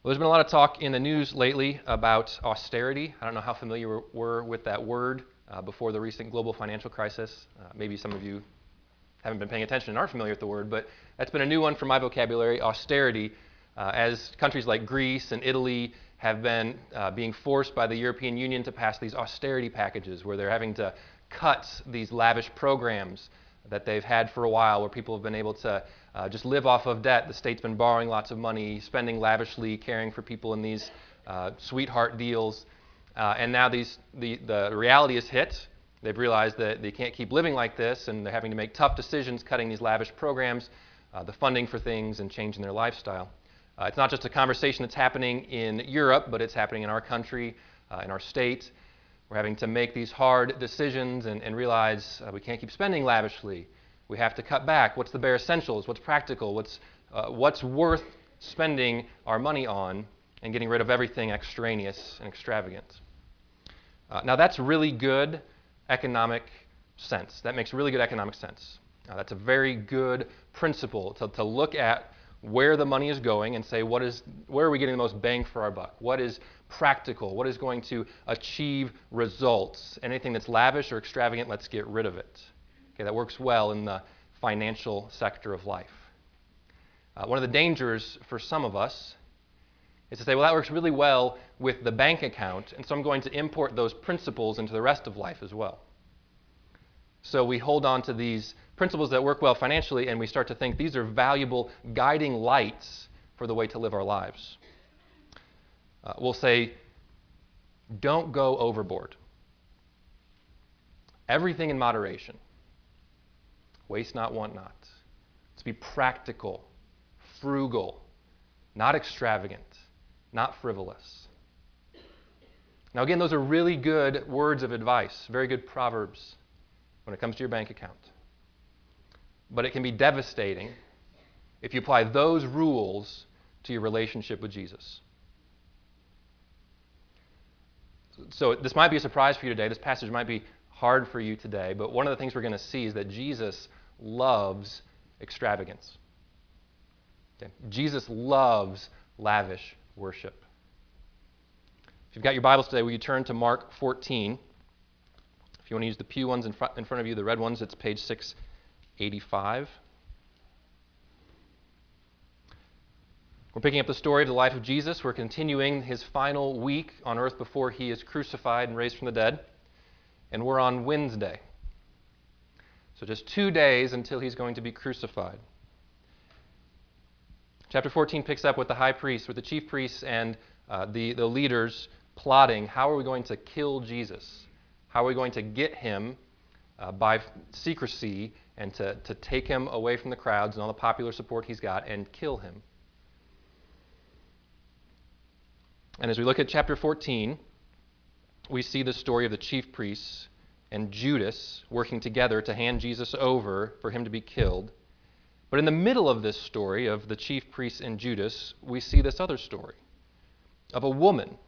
Well, there's been a lot of talk in the news lately about austerity. I don't know how familiar you were with that word uh, before the recent global financial crisis. Uh, maybe some of you haven't been paying attention and aren't familiar with the word, but that's been a new one for my vocabulary austerity. Uh, as countries like Greece and Italy have been uh, being forced by the European Union to pass these austerity packages where they're having to cut these lavish programs that they've had for a while where people have been able to uh, just live off of debt. The state's been borrowing lots of money, spending lavishly, caring for people in these uh, sweetheart deals. Uh, and now these, the, the reality is hit. They've realized that they can't keep living like this, and they're having to make tough decisions, cutting these lavish programs, uh, the funding for things, and changing their lifestyle. Uh, it's not just a conversation that's happening in Europe, but it's happening in our country, uh, in our state. We're having to make these hard decisions and, and realize we can't keep spending lavishly. We have to cut back. What's the bare essentials? What's practical? What's, uh, what's worth spending our money on and getting rid of everything extraneous and extravagant? Uh, now, that's really good economic sense. That makes really good economic sense. that's a very good principle to, to look at where the money is going and say, what is, where are we getting the most bang for our buck? What is practical? What is going to achieve results? Anything that's lavish or extravagant, let's get rid of it. Okay, that works well in the financial sector of life. Uh, one of the dangers for some of us is to say, well, that works really well with the bank account, and so I'm going to import those principles into the rest of life as well. So we hold on to these principles that work well financially, and we start to think these are valuable guiding lights for the way to live our lives. Uh, we'll say, don't go overboard. Everything in moderation. Waste not, want not. Let's be practical, frugal, not extravagant, not frivolous. Now, again, those are really good words of advice, very good proverbs when it comes to your bank account but it can be devastating if you apply those rules to your relationship with Jesus. So, this might be a surprise for you today. This passage might be hard for you today, but one of the things we're going to see is that Jesus loves extravagance. Okay? Jesus loves lavish worship. If you've got your Bibles today, will you turn to Mark 14? If you want to use the pew ones in front, in front of you, the red ones, it's page 685. We're picking up the story of the life of Jesus. We're continuing his final week on earth before he is crucified and raised from the dead. And we're on Wednesday. So just two days until he's going to be crucified. Chapter 14 picks up with the high priest, with the chief priests and uh, the, the leaders plotting how are we going to kill Jesus? How are we going to get him uh, by secrecy and to, to take him away from the crowds and all the popular support he's got and kill him. And as we look at chapter 14, we see the story of the chief priests and Judas working together to hand Jesus over for him to be killed. But in the middle of this story of the chief priests and Judas, we see this other story of a woman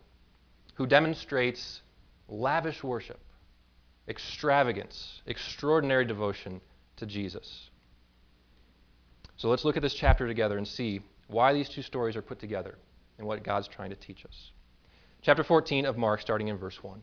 who demonstrates lavish worship, extravagance, extraordinary devotion to Jesus. So let's look at this chapter together and see why these two stories are put together and what God's trying to teach us. Chapter 14 of Mark, starting in verse 1.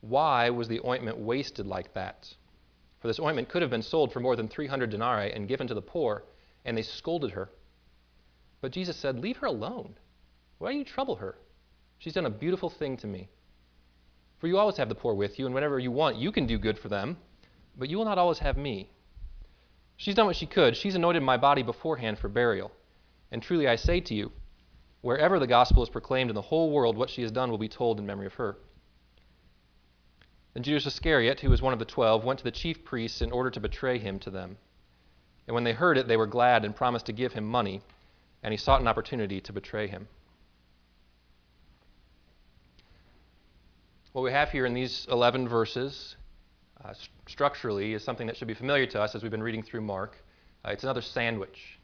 Why was the ointment wasted like that? For this ointment could have been sold for more than 300 denarii and given to the poor, and they scolded her. But Jesus said, Leave her alone. Why do you trouble her? She's done a beautiful thing to me. For you always have the poor with you, and whenever you want, you can do good for them, but you will not always have me. She's done what she could. She's anointed my body beforehand for burial. And truly I say to you, wherever the gospel is proclaimed in the whole world, what she has done will be told in memory of her. Then Judas Iscariot, who was one of the twelve, went to the chief priests in order to betray him to them. And when they heard it, they were glad and promised to give him money, and he sought an opportunity to betray him. what we have here in these 11 verses, uh, st- structurally, is something that should be familiar to us as we've been reading through Mark. Uh, it's another sandwich.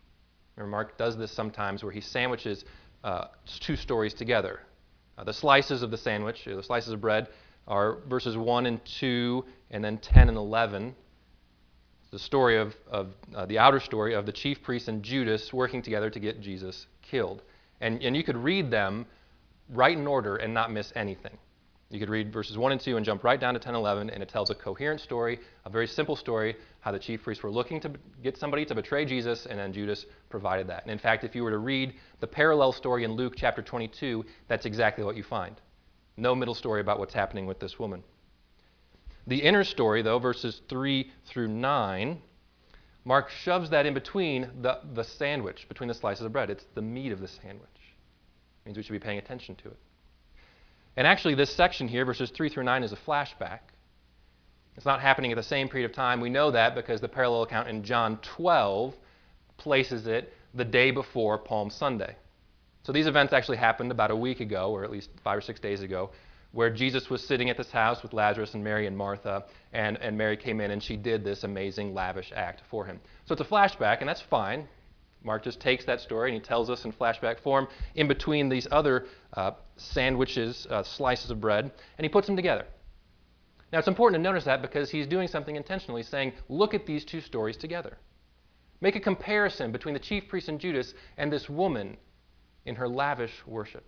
Remember, Mark does this sometimes where he sandwiches uh, two stories together. Uh, the slices of the sandwich, the slices of bread, are verses 1 and 2, and then 10 and 11. The story of, of uh, the outer story of the chief priests and Judas working together to get Jesus killed. And, and you could read them right in order and not miss anything. You could read verses 1 and 2 and jump right down to 10 and 11, and it tells a coherent story, a very simple story, how the chief priests were looking to get somebody to betray Jesus, and then Judas provided that. And in fact, if you were to read the parallel story in Luke chapter 22, that's exactly what you find. No middle story about what's happening with this woman. The inner story, though, verses 3 through 9, Mark shoves that in between the, the sandwich, between the slices of bread. It's the meat of the sandwich. It means we should be paying attention to it. And actually, this section here, verses 3 through 9, is a flashback. It's not happening at the same period of time. We know that because the parallel account in John 12 places it the day before Palm Sunday. So these events actually happened about a week ago, or at least five or six days ago, where Jesus was sitting at this house with Lazarus and Mary and Martha, and, and Mary came in and she did this amazing, lavish act for him. So it's a flashback, and that's fine. Mark just takes that story and he tells us in flashback form in between these other uh, sandwiches, uh, slices of bread, and he puts them together. Now, it's important to notice that because he's doing something intentionally, saying, look at these two stories together. Make a comparison between the chief priest and Judas and this woman in her lavish worship.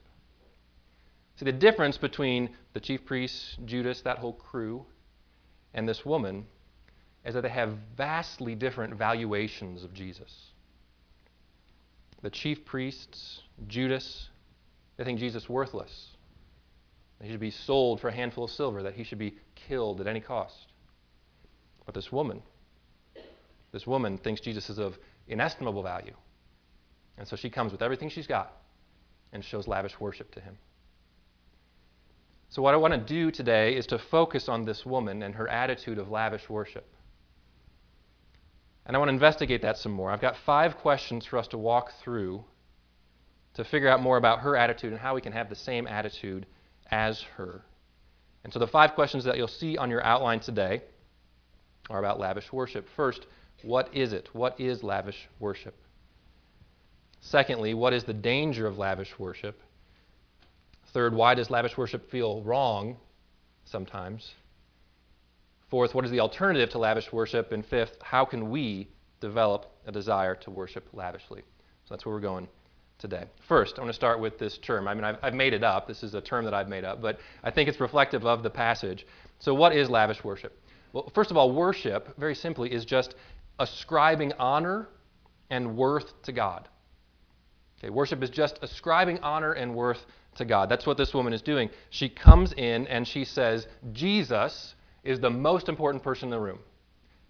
See, the difference between the chief priests, Judas, that whole crew, and this woman is that they have vastly different valuations of Jesus the chief priests, Judas, they think Jesus worthless. He should be sold for a handful of silver, that he should be killed at any cost. But this woman, this woman thinks Jesus is of inestimable value. And so she comes with everything she's got and shows lavish worship to him. So, what I want to do today is to focus on this woman and her attitude of lavish worship. And I want to investigate that some more. I've got five questions for us to walk through to figure out more about her attitude and how we can have the same attitude as her. And so the five questions that you'll see on your outline today are about lavish worship. First, what is it? What is lavish worship? Secondly, what is the danger of lavish worship? Third, why does lavish worship feel wrong sometimes? Fourth, what is the alternative to lavish worship? And fifth, how can we develop a desire to worship lavishly? So that's where we're going today. First, I want to start with this term. I mean, I've, I've, made it up. This is a term that I've made up, but I think it's reflective of the passage. So, what is lavish worship? Well, first of all, worship, very simply, is just ascribing honor and worth to God. Okay, worship is just ascribing honor and worth to God. That's what this woman is doing. She comes in and she says, Jesus is the most important person in the room.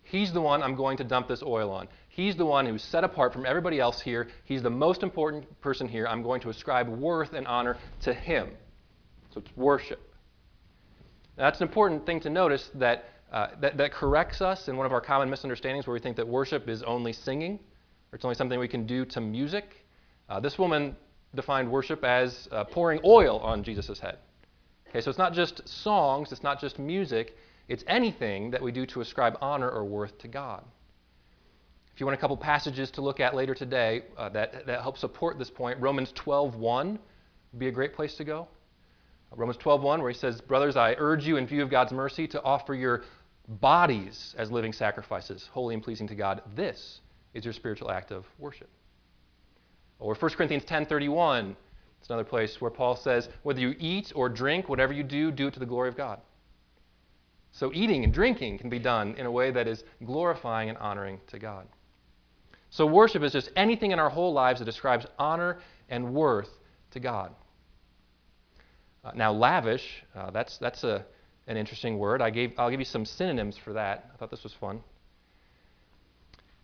He's the one I'm going to dump this oil on. He's the one who's set apart from everybody else here. He's the most important person here. I'm going to ascribe worth and honor to him. So it's worship. Now, that's an important thing to notice that, uh, that, that corrects us in one of our common misunderstandings where we think that worship is only singing or it's only something we can do to music. Uh, this woman defined worship as uh, pouring oil on Jesus' head. Okay, so it's not just songs, it's not just music, it's anything that we do to ascribe honor or worth to God. If you want a couple passages to look at later today uh, that, that help support this point, Romans 12.1 would be a great place to go. Romans 12.1 where he says, Brothers, I urge you in view of God's mercy to offer your bodies as living sacrifices, holy and pleasing to God. This is your spiritual act of worship. Or 1 Corinthians 10.31, it's another place where Paul says, Whether you eat or drink, whatever you do, do it to the glory of God. So eating and drinking can be done in a way that is glorifying and honoring to God. So worship is just anything in our whole lives that describes honor and worth to God. Uh, now, lavish, uh, that's, that's a, an interesting word. I gave, I'll give you some synonyms for that. I thought this was fun.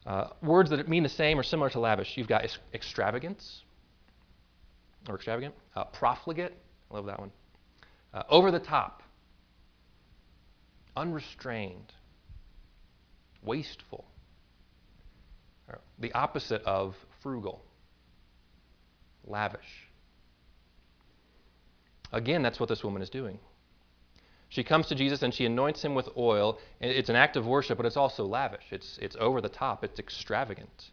Uh, words that mean the same or similar to lavish. You've got extravagance or extravagant, uh, profligate. I love that one. Uh, over the top unrestrained, wasteful, the opposite of frugal, lavish. Again, that's what this woman is doing. She comes to Jesus and she anoints him with oil. It's an act of worship, but it's also lavish. It's, it's over the top, it's extravagant.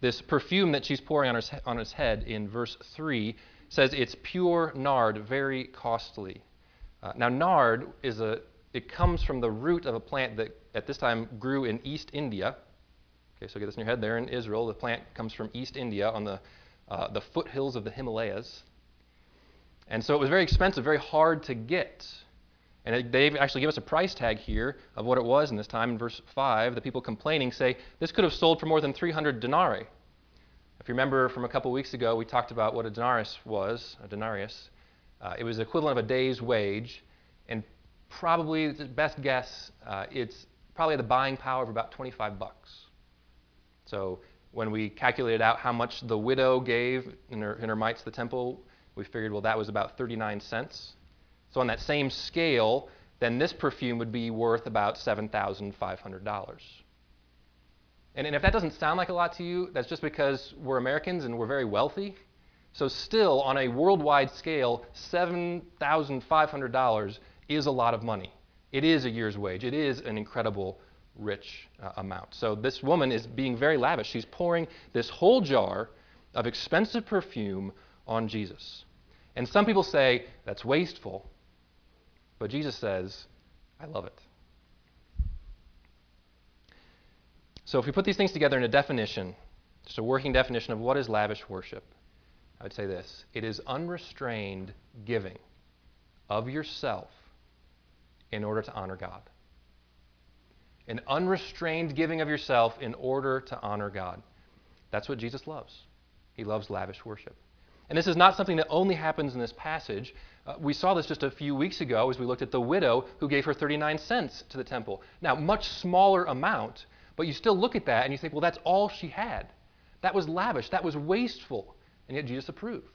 This perfume that she's pouring on, her, on his head in verse 3 says it's pure nard, very costly. Uh, now, nard is a, it comes from the root of a plant that at this time grew in East India. Okay, so get this in your head. There in Israel, the plant comes from East India on the, uh, the foothills of the Himalayas. And so it was very expensive, very hard to get. And they actually give us a price tag here of what it was in this time. In verse 5, the people complaining say, This could have sold for more than 300 denarii. If you remember from a couple weeks ago, we talked about what a denarius was, a denarius. Uh, it was the equivalent of a day's wage. And probably, the best guess, uh, it's probably the buying power of about 25 bucks. So when we calculated out how much the widow gave in her, in her mites to the temple, we figured, well, that was about 39 cents. So on that same scale, then this perfume would be worth about $7,500. And, and if that doesn't sound like a lot to you, that's just because we're Americans and we're very wealthy. So still, on a worldwide scale, $7,500 is a lot of money. It is a year's wage. It is an incredible rich uh, amount. So this woman is being very lavish. She's pouring this whole jar of expensive perfume on Jesus. And some people say that's wasteful. But Jesus says, I love it. So if we put these things together in a definition, just a working definition of what is lavish worship, I would say this it is unrestrained giving of yourself in order to honor God. An unrestrained giving of yourself in order to honor God. That's what Jesus loves. He loves lavish worship. And this is not something that only happens in this passage. Uh, we saw this just a few weeks ago as we looked at the widow who gave her 39 cents to the temple. Now, much smaller amount, but you still look at that and you think, well, that's all she had. That was lavish, that was wasteful, and yet Jesus approved.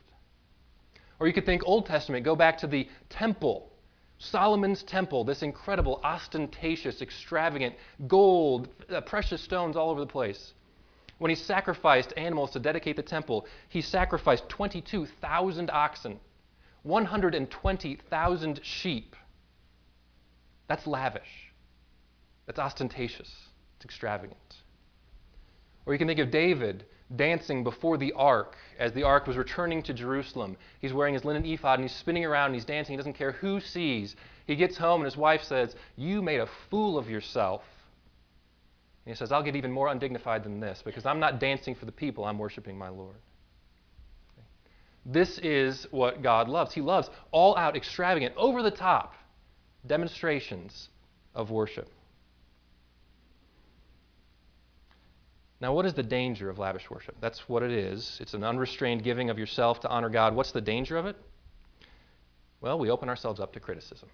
Or you could think Old Testament, go back to the temple. Solomon's temple, this incredible, ostentatious, extravagant gold, uh, precious stones all over the place. When he sacrificed animals to dedicate the temple, he sacrificed 22,000 oxen, 120,000 sheep. That's lavish. That's ostentatious. It's extravagant. Or you can think of David dancing before the ark as the ark was returning to Jerusalem. He's wearing his linen ephod and he's spinning around and he's dancing. He doesn't care who sees. He gets home and his wife says, You made a fool of yourself. And he says, I'll get even more undignified than this because I'm not dancing for the people, I'm worshiping my Lord. This is what God loves. He loves all out, extravagant, over the top demonstrations of worship. Now, what is the danger of lavish worship? That's what it is. It's an unrestrained giving of yourself to honor God. What's the danger of it? Well, we open ourselves up to criticism.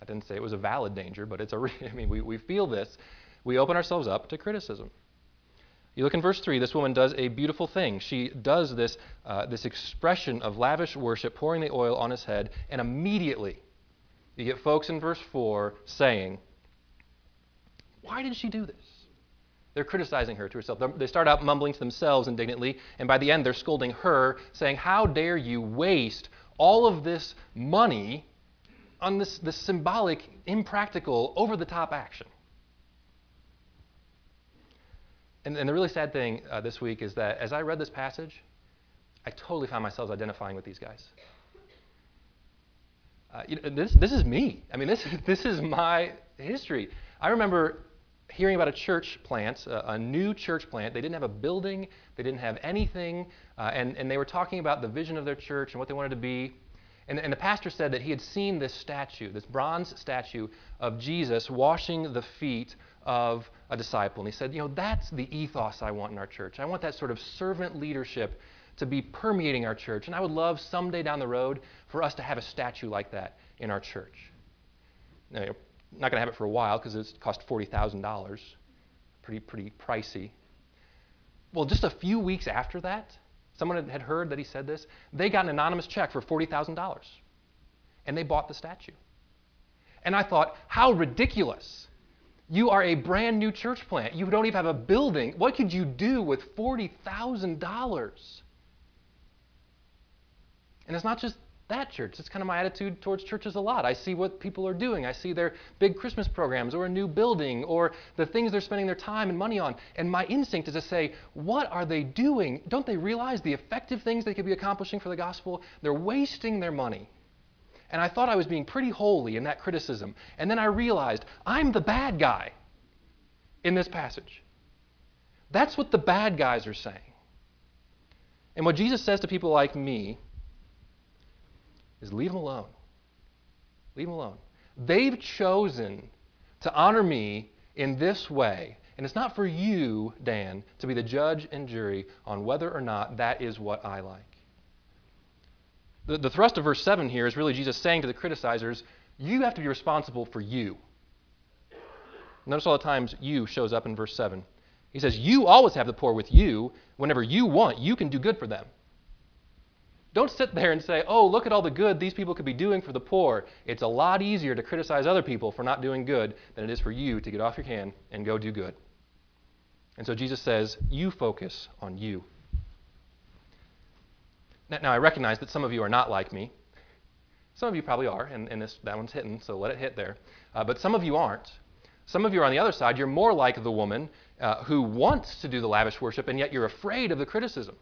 I didn't say it was a valid danger, but it's a. I mean, we, we feel this. We open ourselves up to criticism. You look in verse 3, this woman does a beautiful thing. She does this, uh, this expression of lavish worship, pouring the oil on his head, and immediately you get folks in verse 4 saying, Why did she do this? They're criticizing her to herself. They start out mumbling to themselves indignantly, and by the end, they're scolding her, saying, How dare you waste all of this money on this, this symbolic, impractical, over the top action. And, and, the really sad thing uh, this week is that as I read this passage, I totally found myself identifying with these guys. Uh, you know, this, this is me. I mean, this, this is my history. I remember hearing about a church plant, a, a new church plant. They didn't have a building, they didn't have anything, uh, and, and they were talking about the vision of their church and what they wanted to be. And, and the pastor said that he had seen this statue, this bronze statue of Jesus washing the feet of a disciple. And he said, You know, that's the ethos I want in our church. I want that sort of servant leadership to be permeating our church. And I would love someday down the road for us to have a statue like that in our church. Now, you're not going to have it for a while because it's cost $40,000. Pretty, pretty pricey. Well, just a few weeks after that, someone had heard that he said this, they got an anonymous check for $40,000 and they bought the statue. And I thought, how ridiculous. You are a brand new church plant. You don't even have a building. What could you do with $40,000? And it's not just that church. It's kind of my attitude towards churches a lot. I see what people are doing. I see their big Christmas programs or a new building or the things they're spending their time and money on. And my instinct is to say, what are they doing? Don't they realize the effective things they could be accomplishing for the gospel? They're wasting their money. And I thought I was being pretty holy in that criticism. And then I realized I'm the bad guy in this passage. That's what the bad guys are saying. And what Jesus says to people like me is leave them alone. Leave them alone. They've chosen to honor me in this way. And it's not for you, Dan, to be the judge and jury on whether or not that is what I like. The, the thrust of verse 7 here is really Jesus saying to the criticizers, you have to be responsible for you. Notice all the times you shows up in verse 7. He says, You always have the poor with you. Whenever you want, you can do good for them. Don't sit there and say, oh, look at all the good these people could be doing for the poor. It's a lot easier to criticize other people for not doing good than it is for you to get off your hand and go do good. And so Jesus says, you focus on you. Now, I recognize that some of you are not like me. Some of you probably are, and, and this, that one's hitting, so let it hit there. Uh, but some of you aren't. Some of you are on the other side. You're more like the woman uh, who wants to do the lavish worship, and yet you're afraid of the criticism.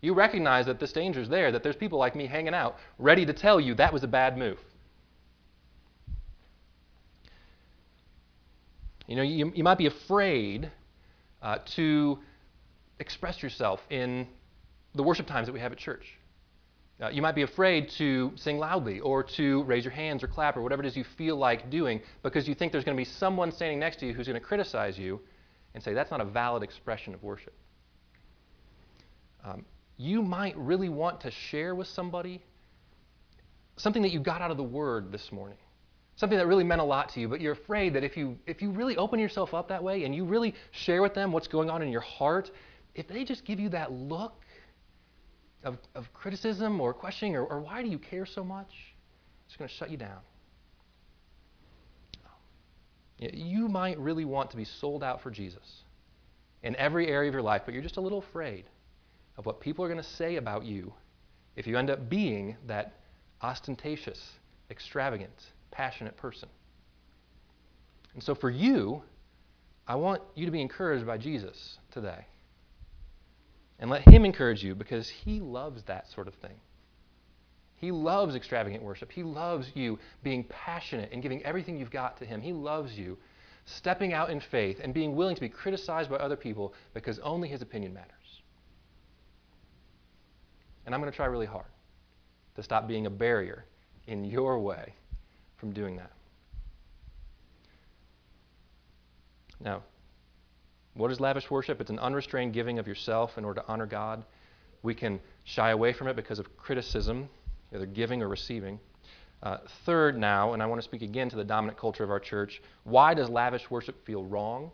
You recognize that this danger is there, that there's people like me hanging out, ready to tell you that was a bad move. You know, you, you might be afraid uh, to express yourself in the worship times that we have at church. Uh, you might be afraid to sing loudly or to raise your hands or clap or whatever it is you feel like doing because you think there's going to be someone standing next to you who's going to criticize you and say that's not a valid expression of worship. Um, you might really want to share with somebody something that you got out of the Word this morning, something that really meant a lot to you, but you're afraid that if you, if you really open yourself up that way and you really share with them what's going on in your heart, if they just give you that look of, of criticism or questioning or, or why do you care so much, it's going to shut you down. You might really want to be sold out for Jesus in every area of your life, but you're just a little afraid of what people are going to say about you if you end up being that ostentatious, extravagant, passionate person. And so for you, I want you to be encouraged by Jesus today. And let Him encourage you because He loves that sort of thing. He loves extravagant worship. He loves you being passionate and giving everything you've got to Him. He loves you stepping out in faith and being willing to be criticized by other people because only His opinion matters. And I'm going to try really hard to stop being a barrier in your way from doing that. Now, what is lavish worship? It's an unrestrained giving of yourself in order to honor God. We can shy away from it because of criticism, either giving or receiving. Uh, third, now, and I want to speak again to the dominant culture of our church, why does lavish worship feel wrong?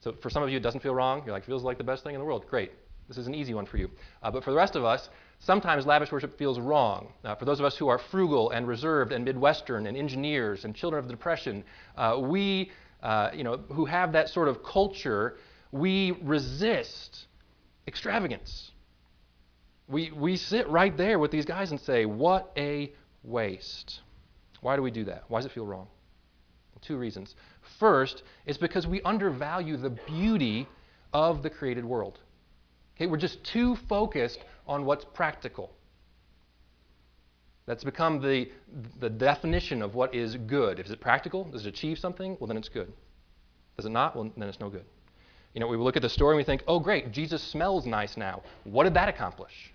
So, for some of you, it doesn't feel wrong. You're like, feels like the best thing in the world. Great. This is an easy one for you. Uh, but for the rest of us, sometimes lavish worship feels wrong. Uh, for those of us who are frugal and reserved and Midwestern and engineers and children of the Depression, uh, we, uh, you know, who have that sort of culture, we resist extravagance. We, we sit right there with these guys and say, what a waste. Why do we do that? Why does it feel wrong? Two reasons. First, it's because we undervalue the beauty of the created world. Okay, we're just too focused on what's practical. That's become the, the definition of what is good. If it's practical, does it achieve something? Well, then it's good. Does it not? Well, then it's no good. You know, we look at the story and we think, oh, great, Jesus smells nice now. What did that accomplish?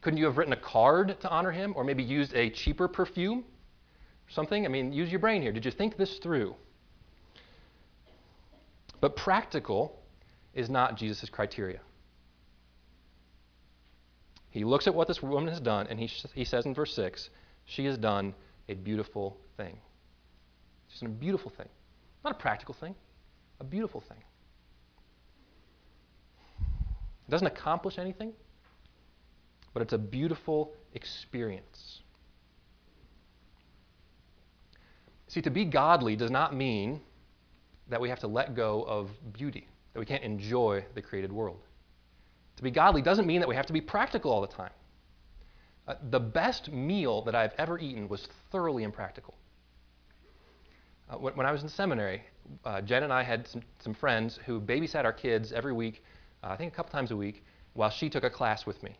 Couldn't you have written a card to honor him or maybe used a cheaper perfume? Something? I mean, use your brain here. Did you think this through? But practical is not Jesus' criteria. He looks at what this woman has done, and he, he says in verse 6, She has done a beautiful thing. She's done a beautiful thing. Not a practical thing, a beautiful thing. It doesn't accomplish anything, but it's a beautiful experience. See, to be godly does not mean that we have to let go of beauty, that we can't enjoy the created world. To be godly doesn't mean that we have to be practical all the time. Uh, the best meal that I've ever eaten was thoroughly impractical. Uh, when, when, I was in seminary, uh, Jen and I had some, some, friends who babysat our kids every week, uh, I think a couple times a week, while she took a class with me.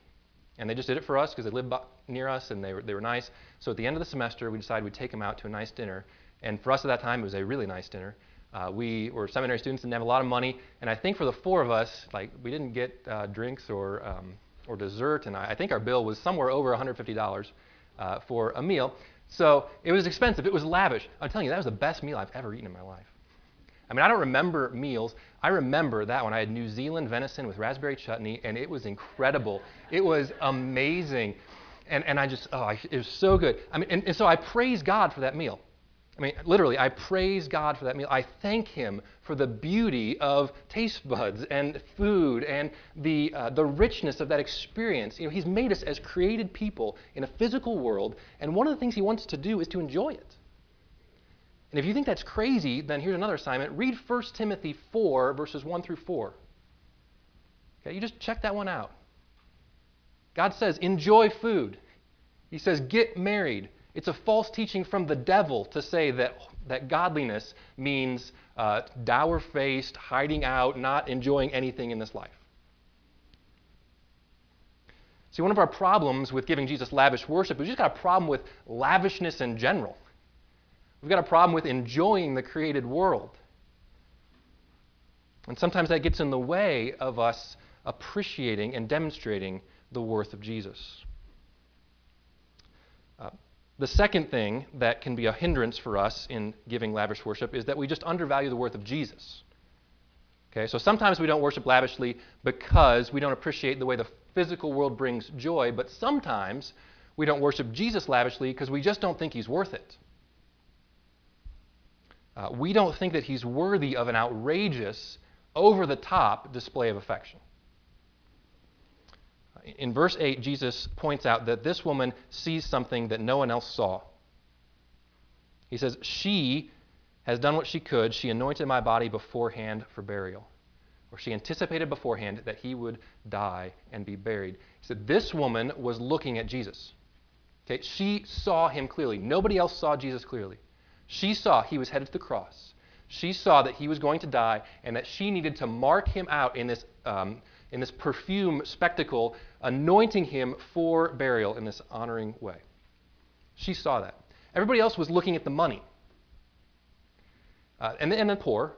And they just did it for us because they lived near us and they were, they were nice. So at the end of the semester, we decided we'd take them out to a nice dinner. And for us at that time, it was a really nice dinner. Uh, we were seminary students and have a lot of money. And I think for the four of us, like we didn't get uh, drinks or um, or dessert, and I, think our bill was somewhere over $150 uh, for a meal. So it was expensive. It was lavish. I'm telling you, that was the best meal I've ever eaten in my life. I mean, I don't remember meals. I remember that one. I had New Zealand venison with raspberry chutney, and it was incredible. It was amazing. And, and I just, oh, it was so good. I mean, and, and so I praise God for that meal. I mean, literally, I praise God for that meal. I thank Him for the beauty of taste buds and food and the, uh, the richness of that experience. You know, He's made us as created people in a physical world, and one of the things He wants to do is to enjoy it. And if you think that's crazy, then here's another assignment. Read 1 Timothy 4, verses 1 through 4. Okay, you just check that one out. God says, enjoy food. He says, get married. It's a false teaching from the devil to say that, that godliness means uh, dour faced, hiding out, not enjoying anything in this life. See, one of our problems with giving Jesus lavish worship is we've just got a problem with lavishness in general. We've got a problem with enjoying the created world. And sometimes that gets in the way of us appreciating and demonstrating the worth of Jesus. Uh, the second thing that can be a hindrance for us in giving lavish worship is that we just undervalue the worth of Jesus. Okay, so sometimes we don't worship lavishly because we don't appreciate the way the physical world brings joy, but sometimes we don't worship Jesus lavishly because we just don't think he's worth it. Uh, we don't think that he's worthy of an outrageous, over the top display of affection in verse 8, Jesus points out that this woman sees something that no one else saw. He says, She has done what she could. She anointed my body beforehand for burial. Or she anticipated beforehand that he would die and be buried. He said, This woman was looking at Jesus. Okay, she saw him clearly. Nobody else saw Jesus clearly. She saw he was headed to the cross. She saw that he was going to die and that she needed to mark him out in this um, in this perfume spectacle, anointing him for burial in this honoring way. She saw that. Everybody else was looking at the money. Uh, and, the, and the poor.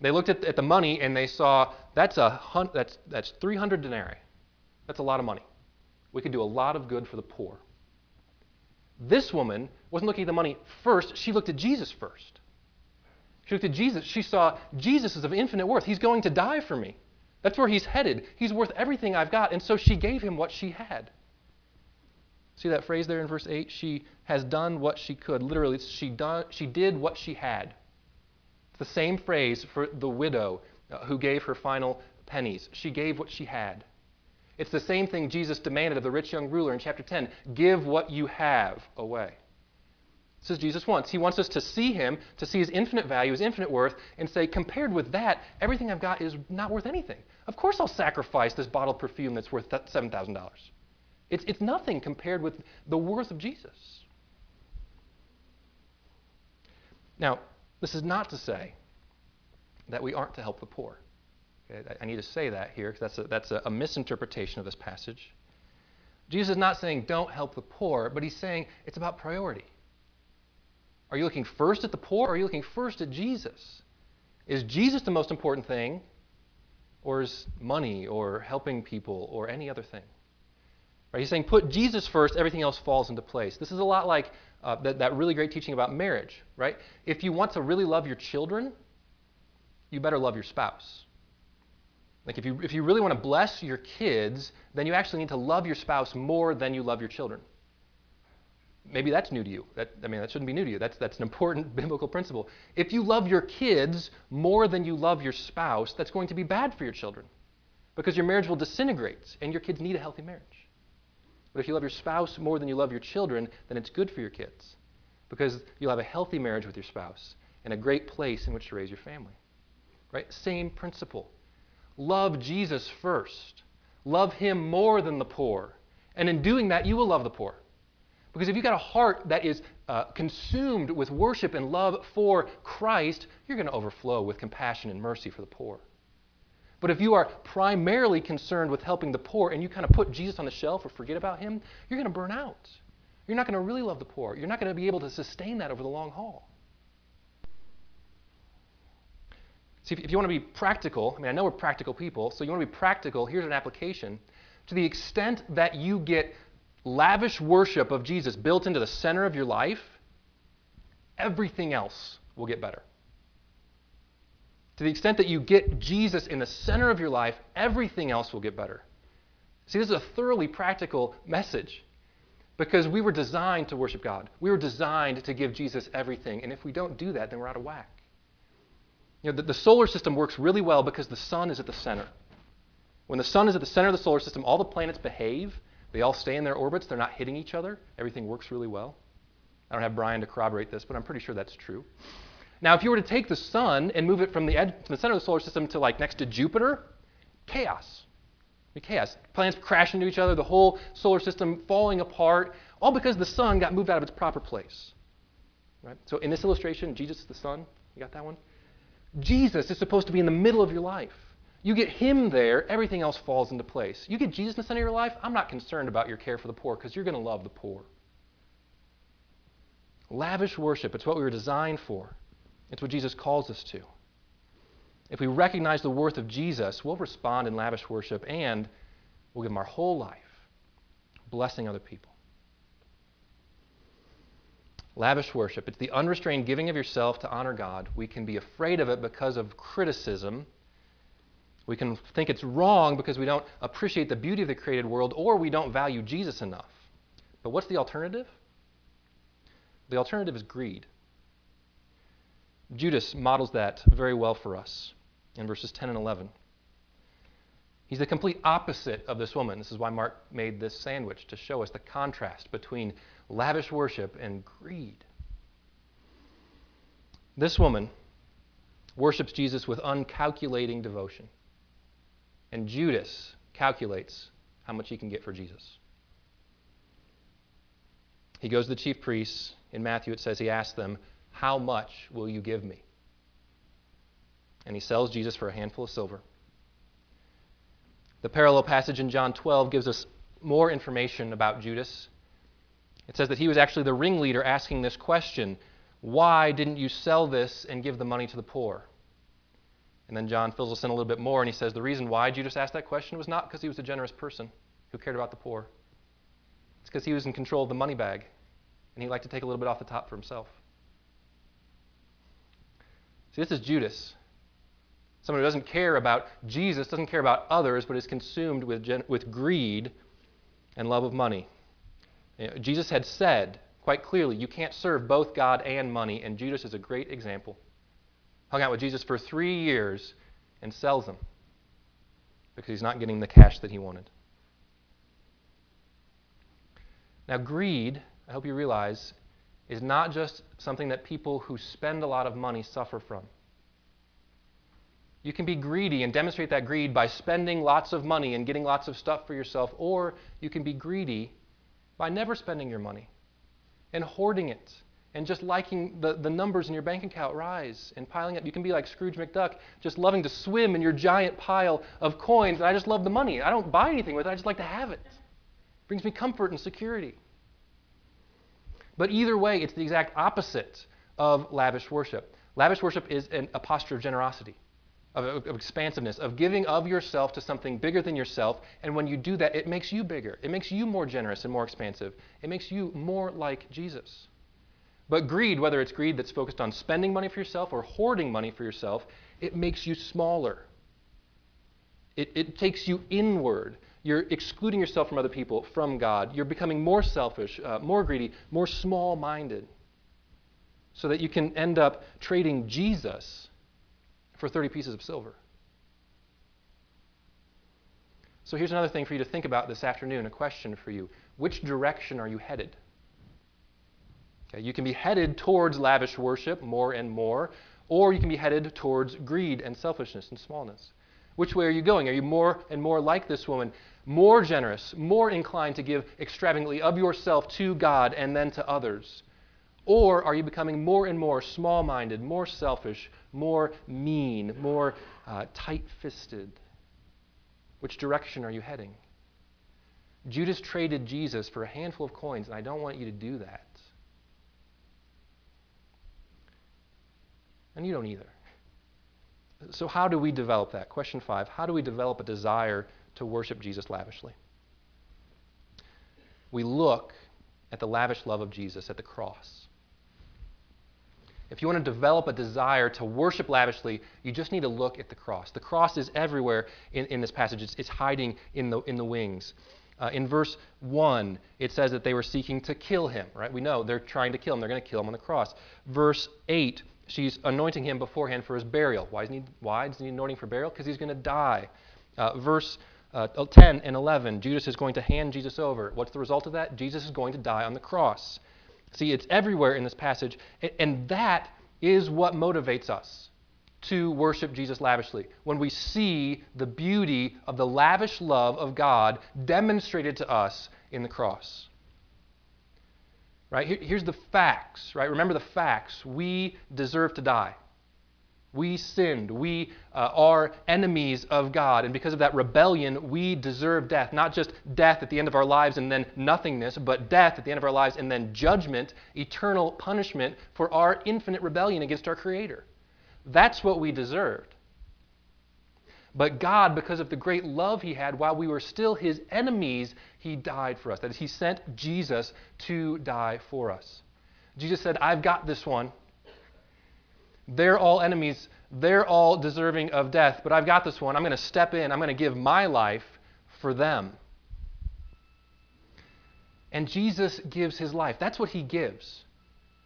They looked at, at the money and they saw that's, a hun- that's, that's 300 denarii. That's a lot of money. We could do a lot of good for the poor. This woman wasn't looking at the money first, she looked at Jesus first. She looked at Jesus. She saw Jesus is of infinite worth. He's going to die for me. That's where he's headed. He's worth everything I've got. And so she gave him what she had. See that phrase there in verse 8? She has done what she could. Literally, she, done, she did what she had. It's the same phrase for the widow uh, who gave her final pennies. She gave what she had. It's the same thing Jesus demanded of the rich young ruler in chapter 10 give what you have away. This is Jesus wants. He wants us to see him, to see his infinite value, his infinite worth, and say, compared with that, everything I've got is not worth anything. Of course I'll sacrifice this bottle of perfume that's worth $7,000. It's, it's nothing compared with the worth of Jesus. Now, this is not to say that we aren't to help the poor. Okay? I need to say that here because that's, a, that's a, a misinterpretation of this passage. Jesus is not saying don't help the poor, but he's saying it's about priority. Are you looking first at the poor or are you looking first at Jesus? Is Jesus the most important thing or is money or helping people or any other thing? Right? He's saying put Jesus first, everything else falls into place. This is a lot like uh, that, that really great teaching about marriage, right? If you want to really love your children, you better love your spouse. Like if you, if you really want to bless your kids, then you actually need to love your spouse more than you love your children maybe that's new to you. That, I mean, that shouldn't be new to you. That's, that's an important biblical principle. If you love your kids more than you love your spouse, that's going to be bad for your children because your marriage will disintegrate and your kids need a healthy marriage. But if you love your spouse more than you love your children, then it's good for your kids because you'll have a healthy marriage with your spouse and a great place in which to raise your family. Right? Same principle. Love Jesus first. Love him more than the poor And in doing that, you will love the poor. Because if you've got a heart that is uh, consumed with worship and love for Christ, you're going to overflow with compassion and mercy for the poor. But if you are primarily concerned with helping the poor and you kind of put Jesus on the shelf or forget about him, you're going to burn out. You're not going to really love the poor. You're not going to be able to sustain that over the long haul. See, if you want to be practical, I mean, I know we're practical people, so you want to be practical, here's an application. To the extent that you get lavish worship of Jesus built into the center of your life, everything else will get better. To the extent that you get Jesus in the center of your life, everything else will get better. See, this is a thoroughly practical message because we were designed to worship God. We were designed to give Jesus everything. And if we don't do that, then we're out of whack. You know, the, the solar system works really well because the sun is at the center. When the sun is at the center of the solar system, all the planets behave they all stay in their orbits, they're not hitting each other. Everything works really well. I don't have Brian to corroborate this, but I'm pretty sure that's true. Now, if you were to take the sun and move it from the, edge, from the center of the solar system to like next to Jupiter, chaos. chaos. Planets crashing into each other, the whole solar system falling apart, all because the sun got moved out of its proper place. Right? So in this illustration, Jesus is the sun. You got that one? Jesus is supposed to be in the middle of your life. You get him there, everything else falls into place. You get Jesus in the center of your life, I'm not concerned about your care for the poor because you're going to love the poor. Lavish worship, it's what we were designed for. It's what Jesus calls us to. If we recognize the worth of Jesus, we'll respond in lavish worship and we'll give him our whole life, blessing other people. Lavish worship, it's the unrestrained giving of yourself to honor God. We can be afraid of it because of criticism we can think it's wrong because we don't appreciate the beauty of the created world or we don't value Jesus enough. But what's the alternative? The alternative is greed. Judas models that very well for us in verses 10 and 11. He's the complete opposite of this woman. This is why Mark made this sandwich to show us the contrast between lavish worship and greed. This woman worships Jesus with uncalculating devotion. And Judas calculates how much he can get for Jesus. He goes to the chief priests. In Matthew, it says he asks them, How much will you give me? And he sells Jesus for a handful of silver. The parallel passage in John 12 gives us more information about Judas. It says that he was actually the ringleader asking this question Why didn't you sell this and give the money to the poor? And then John fills us in a little bit more, and he says the reason why Judas asked that question was not because he was a generous person who cared about the poor. It's because he was in control of the money bag, and he liked to take a little bit off the top for himself. See, this is Judas. Someone who doesn't care about Jesus, doesn't care about others, but is consumed with, gen- with greed and love of money. You know, Jesus had said quite clearly, you can't serve both God and money, and Judas is a great example hung out with Jesus for three years and sells him because he's not getting the cash that he wanted. Now, greed, I hope you realize, is not just something that people who spend a lot of money suffer from. You can be greedy and demonstrate that greed by spending lots of money and getting lots of stuff for yourself, or you can be greedy by never spending your money and hoarding it and just liking the, the numbers in your bank account rise and piling up. You can be like Scrooge McDuck, just loving to swim in your giant pile of coins. And I just love the money. I don't buy anything with it, I just like to have it. it brings me comfort and security. But either way, it's the exact opposite of lavish worship. Lavish worship is an, a posture of generosity, of, of, expansiveness, of giving of yourself to something bigger than yourself. And when you do that, it makes you bigger. It makes you more generous and more expansive. It makes you more like Jesus. But greed, whether it's greed that's focused on spending money for yourself or hoarding money for yourself, it makes you smaller. It, it takes you inward. You're excluding yourself from other people, from God. You're becoming more selfish, uh, more greedy, more small minded, so that you can end up trading Jesus for 30 pieces of silver. So here's another thing for you to think about this afternoon a question for you. Which direction are you headed? You can be headed towards lavish worship more and more, or you can be headed towards greed and selfishness and smallness. Which way are you going? Are you more and more like this woman, more generous, more inclined to give extravagantly of yourself to God and then to others? Or are you becoming more and more small minded, more selfish, more mean, more uh, tight fisted? Which direction are you heading? Judas traded Jesus for a handful of coins, and I don't want you to do that. And you don't either. So, how do we develop that? Question five How do we develop a desire to worship Jesus lavishly? We look at the lavish love of Jesus at the cross. If you want to develop a desire to worship lavishly, you just need to look at the cross. The cross is everywhere in, in this passage, it's, it's, hiding in the, in the wings. Uh, in verse 1, it says that they were seeking to kill him, right? We know they're trying to kill him. They're going to kill him on the cross. Verse 8, she's anointing him beforehand for his burial. Why, he, why is he anointing for burial? Because he's going to die. Uh, verse uh, 10 and 11, Judas is going to hand Jesus over. What's the result of that? Jesus is going to die on the cross. See, it's everywhere in this passage, and that is what motivates us to worship Jesus lavishly. When we see the beauty of the lavish love of God demonstrated to us in the cross. Right? here's the facts, right? Remember the facts. We deserve to die. We sinned. We uh, are enemies of God. And because of that rebellion, we deserve death. Not just death at the end of our lives and then nothingness, but death at the end of our lives and then judgment, eternal punishment for our infinite rebellion against our Creator. That's what we deserved. But God, because of the great love He had while we were still His enemies, He died for us. That is, He sent Jesus to die for us. Jesus said, I've got this one. They're all enemies. They're all deserving of death. But I've got this one. I'm going to step in. I'm going to give my life for them. And Jesus gives his life. That's what he gives.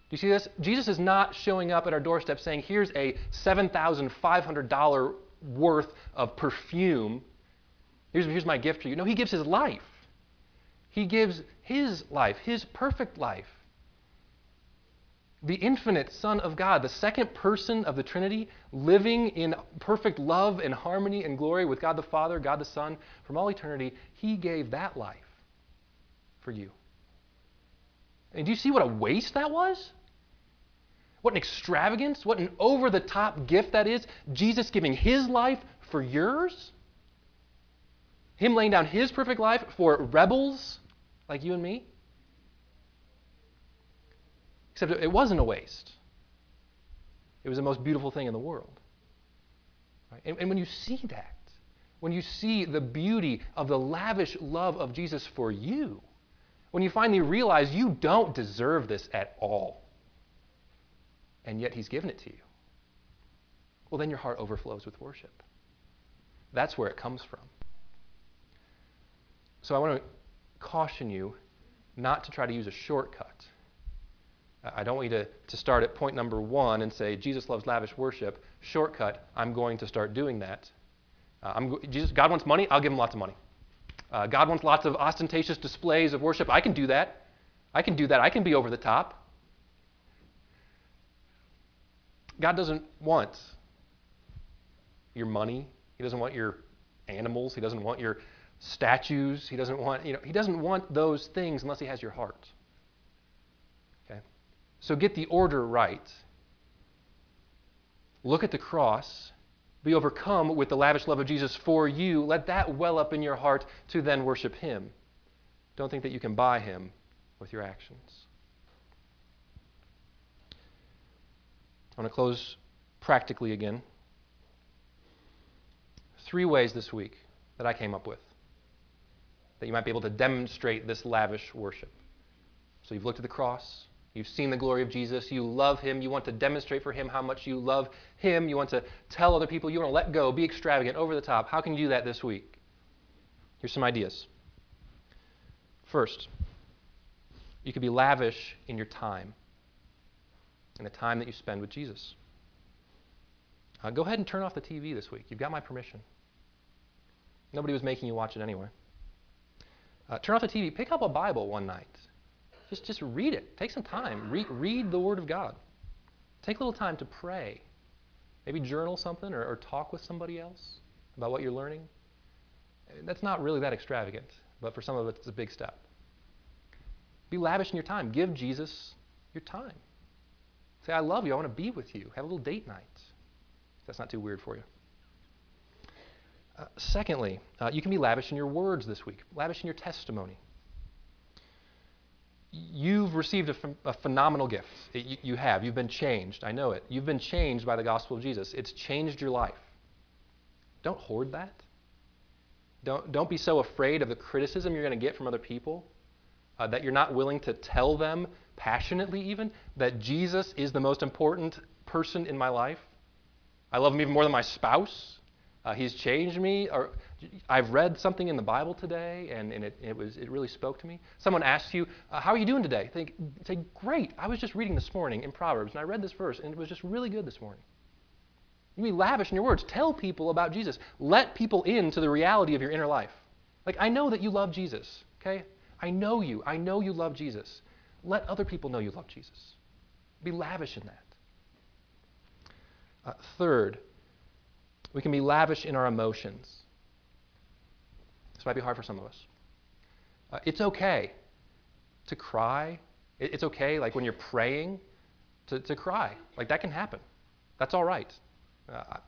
Do you see this? Jesus is not showing up at our doorstep saying, Here's a $7,500 worth of perfume. Here's, here's my gift for you. No, he gives his life. He gives his life, his perfect life the infinite Son of God, the second person of the Trinity, living in perfect love and harmony and glory with God the Father, God the Son, from all eternity, he gave that life for you. And do you see what a waste that was? What an extravagance, what an over the top gift that is. Jesus giving his life for yours. Him laying down his perfect life for rebels like you and me. Except it wasn't a waste. It was the most beautiful thing in the world. Right? And, and when you see that, when you see the beauty of the lavish love of Jesus for you, when you finally realize you don't deserve this at all, and yet He's given it to you, well, then your heart overflows with worship. That's where it comes from. So I want to caution you not to try to use a shortcut I don't want you to, to start at point number one and say, Jesus loves lavish worship. Shortcut, I'm going to start doing that. Uh, Jesus, God wants money, I'll give him lots of money. Uh, God wants lots of ostentatious displays of worship. I can do that. I can do that. I can be over the top. God doesn't want your money. He doesn't want your animals. He doesn't want your statues. He doesn't want, you know, he doesn't want those things unless he has your heart. Okay? So get the order right. Look at the cross. Be overcome with the lavish love of Jesus for you. Let that well up in your heart to then worship Him. Don't think that you can buy Him with your actions. I want to close practically again. Three ways this week that I came up with that you might be able to demonstrate this lavish worship. So you've looked at the cross, You've seen the glory of Jesus. You love him. You want to demonstrate for him how much you love him. You want to tell other people. You want to let go, be extravagant, over the top. How can you do that this week? Here's some ideas. First, you could be lavish in your time, in the time that you spend with Jesus. Uh, go ahead and turn off the TV this week. You've got my permission. Nobody was making you watch it anyway. Uh, turn off the TV. Pick up a Bible one night. Just, just read it. Take some time. Read, read the Word of God. Take a little time to pray. Maybe journal something or, or talk with somebody else. about what you're learning? That's not really that extravagant, but for some of us, it's a big step. Be lavish in your time. Give Jesus your time. Say, I love you. I want to be with you. Have a little date night. That's not too weird for you. Uh, secondly, uh, you can be lavish in your words this week, lavish in your testimony. You've received a, ph- a phenomenal gift. It, you, you have. You've been changed. I know it. You've been changed by the gospel of Jesus. It's changed your life. Don't hoard that. Don't, don't be so afraid of the criticism you're going to get from other people uh, that you're not willing to tell them passionately, even, that Jesus is the most important person in my life. I love him even more than my spouse. Uh, he's changed me. Or I've read something in the Bible today, and, and it, it, was, it really spoke to me. Someone asks you, uh, How are you doing today? Think, say, Great. I was just reading this morning in Proverbs, and I read this verse, and it was just really good this morning. You be lavish in your words. Tell people about Jesus. Let people into the reality of your inner life. Like, I know that you love Jesus, okay? I know you. I know you love Jesus. Let other people know you love Jesus. Be lavish in that. Uh, third, we can be lavish in our emotions. This might be hard for some of us. Uh, it's okay to cry. It's okay, like when you're praying, to, to cry. Like that can happen. That's all right. Uh,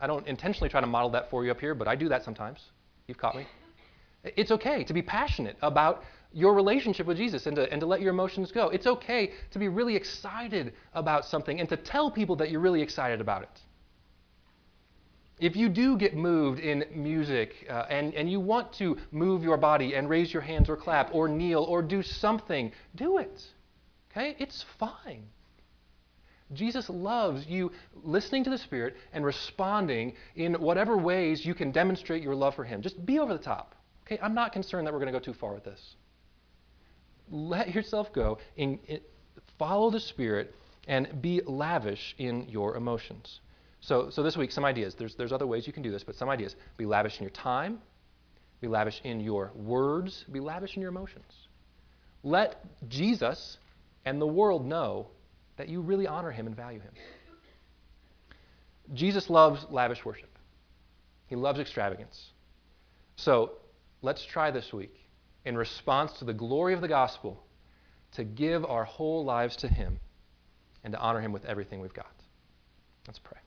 I don't intentionally try to model that for you up here, but I do that sometimes. You've caught me. It's okay to be passionate about your relationship with Jesus and to, and to let your emotions go. It's okay to be really excited about something and to tell people that you're really excited about it. If you do get moved in music uh, and, and you want to move your body and raise your hands or clap or kneel or do something, do it. Okay? It's fine. Jesus loves you listening to the Spirit and responding in whatever ways you can demonstrate your love for Him. Just be over the top. Okay, I'm not concerned that we're going to go too far with this. Let yourself go and follow the Spirit and be lavish in your emotions. So, so this week, some ideas. There's, there's other ways you can do this, but some ideas. Be lavish in your time. Be lavish in your words. Be lavish in your emotions. Let Jesus and the world know that you really honor him and value him. Jesus loves lavish worship. He loves extravagance. So let's try this week, in response to the glory of the gospel, to give our whole lives to him and to honor him with everything we've got. Let's pray.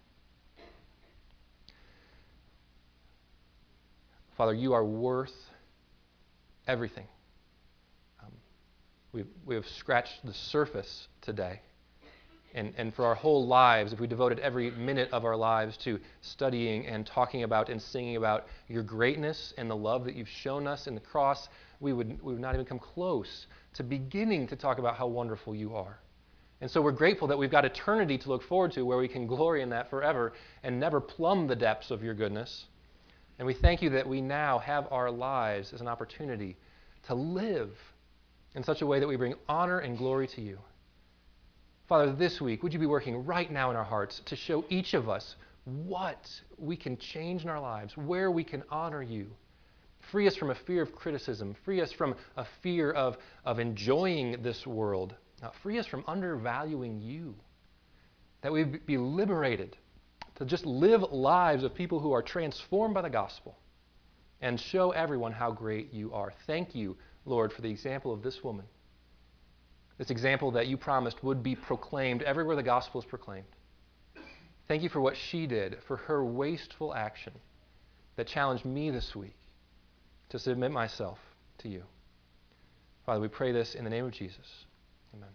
Father, you are worth everything. Um, we've, we have scratched the surface today and, and for our whole lives, if we devoted every minute of our lives to studying and talking about and singing about your greatness and the love that you've shown us in the cross, we would, we would not even come close to beginning to talk about how wonderful you are. And so we're grateful that we've got eternity to look forward to where we can glory in that forever and never plumb the depths of your goodness. And we thank you that we now have our lives as an opportunity to live in such a way that we bring honor and glory to you. Father, this week, would you be working right now in our hearts to show each of us what we can change in our lives, where we can honor you? Free us from a fear of criticism. Free us from a fear of, of enjoying this world. Uh, free us from undervaluing you. That we be liberated to just live lives of people who are transformed by the gospel and show everyone how great you are. Thank you, Lord, for the example of this woman this example that you promised would be proclaimed everywhere the gospel is proclaimed. Thank you for what she did, for her wasteful action that challenged me this week to submit myself to you. Father, we pray this in the name of Jesus. Amen.